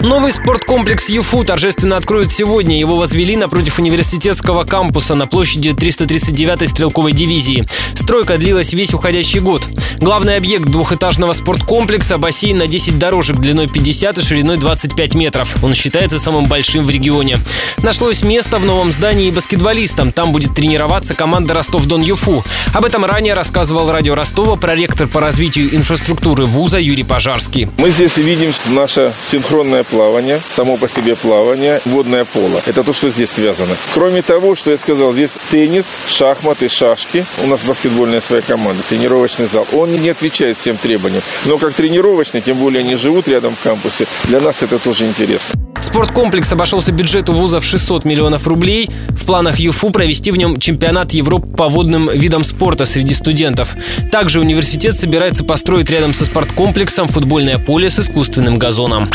Новый спорткомплекс ЮФУ торжественно откроют сегодня. Его возвели напротив университетского кампуса на площади 339-й стрелковой дивизии. Стройка длилась весь уходящий год. Главный объект двухэтажного спорткомплекса – бассейн на 10 дорожек длиной 50 и шириной 25 метров. Он считается самым большим в регионе. Нашлось место в новом здании и баскетболистам. Там будет тренироваться команда Ростов-Дон-ЮФУ. Об этом ранее рассказывал радио Ростова проректор по развитию инфраструктуры вуза Юрий Пожарский. Мы здесь видим наше синхронное плавание, само по себе плавание, водное поло. Это то, что здесь связано. Кроме того, что я сказал, здесь теннис, шахматы, шашки. У нас баскетбольная своя команда, тренировочный зал. Он не отвечает всем требованиям. Но как тренировочный, тем более они живут рядом в кампусе, для нас это тоже интересно. Спорткомплекс обошелся бюджету вуза в 600 миллионов рублей. В планах ЮФУ провести в нем чемпионат Европы по водным видам спорта среди студентов. Также университет собирается построить рядом со спорткомплексом футбольное поле с искусственным газоном.